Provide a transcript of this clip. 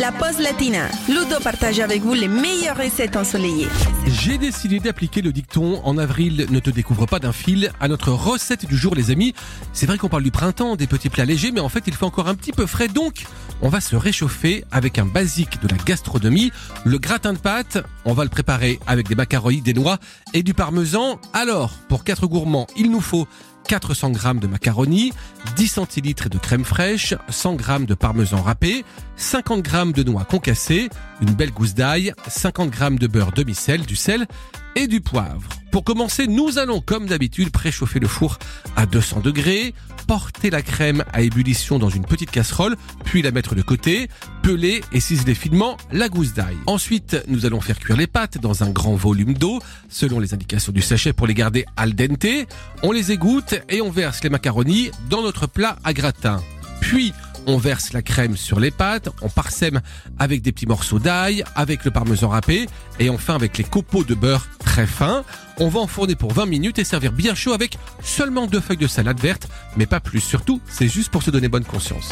La pause latina. Ludo partage avec vous les meilleures recettes ensoleillées. J'ai décidé d'appliquer le dicton en avril ne te découvre pas d'un fil à notre recette du jour les amis. C'est vrai qu'on parle du printemps, des petits plats légers mais en fait il fait encore un petit peu frais donc on va se réchauffer avec un basique de la gastronomie, le gratin de pâte. On va le préparer avec des macaronis, des noix et du parmesan. Alors, pour 4 gourmands, il nous faut 400 g de macaroni, 10 centilitres de crème fraîche, 100 g de parmesan râpé, 50 g de noix concassées, une belle gousse d'ail, 50 g de beurre demi-sel, du sel et du poivre. Pour commencer, nous allons comme d'habitude préchauffer le four à 200 degrés, porter la crème à ébullition dans une petite casserole, puis la mettre de côté, peler et ciseler finement la gousse d'ail. Ensuite, nous allons faire cuire les pâtes dans un grand volume d'eau, selon les indications du sachet pour les garder al dente. On les égoutte et on verse les macaronis dans notre plat à gratin. Puis, on verse la crème sur les pâtes, on parsème avec des petits morceaux d'ail, avec le parmesan râpé et enfin avec les copeaux de beurre très fins. On va enfourner pour 20 minutes et servir bien chaud avec seulement deux feuilles de salade verte, mais pas plus. Surtout, c'est juste pour se donner bonne conscience.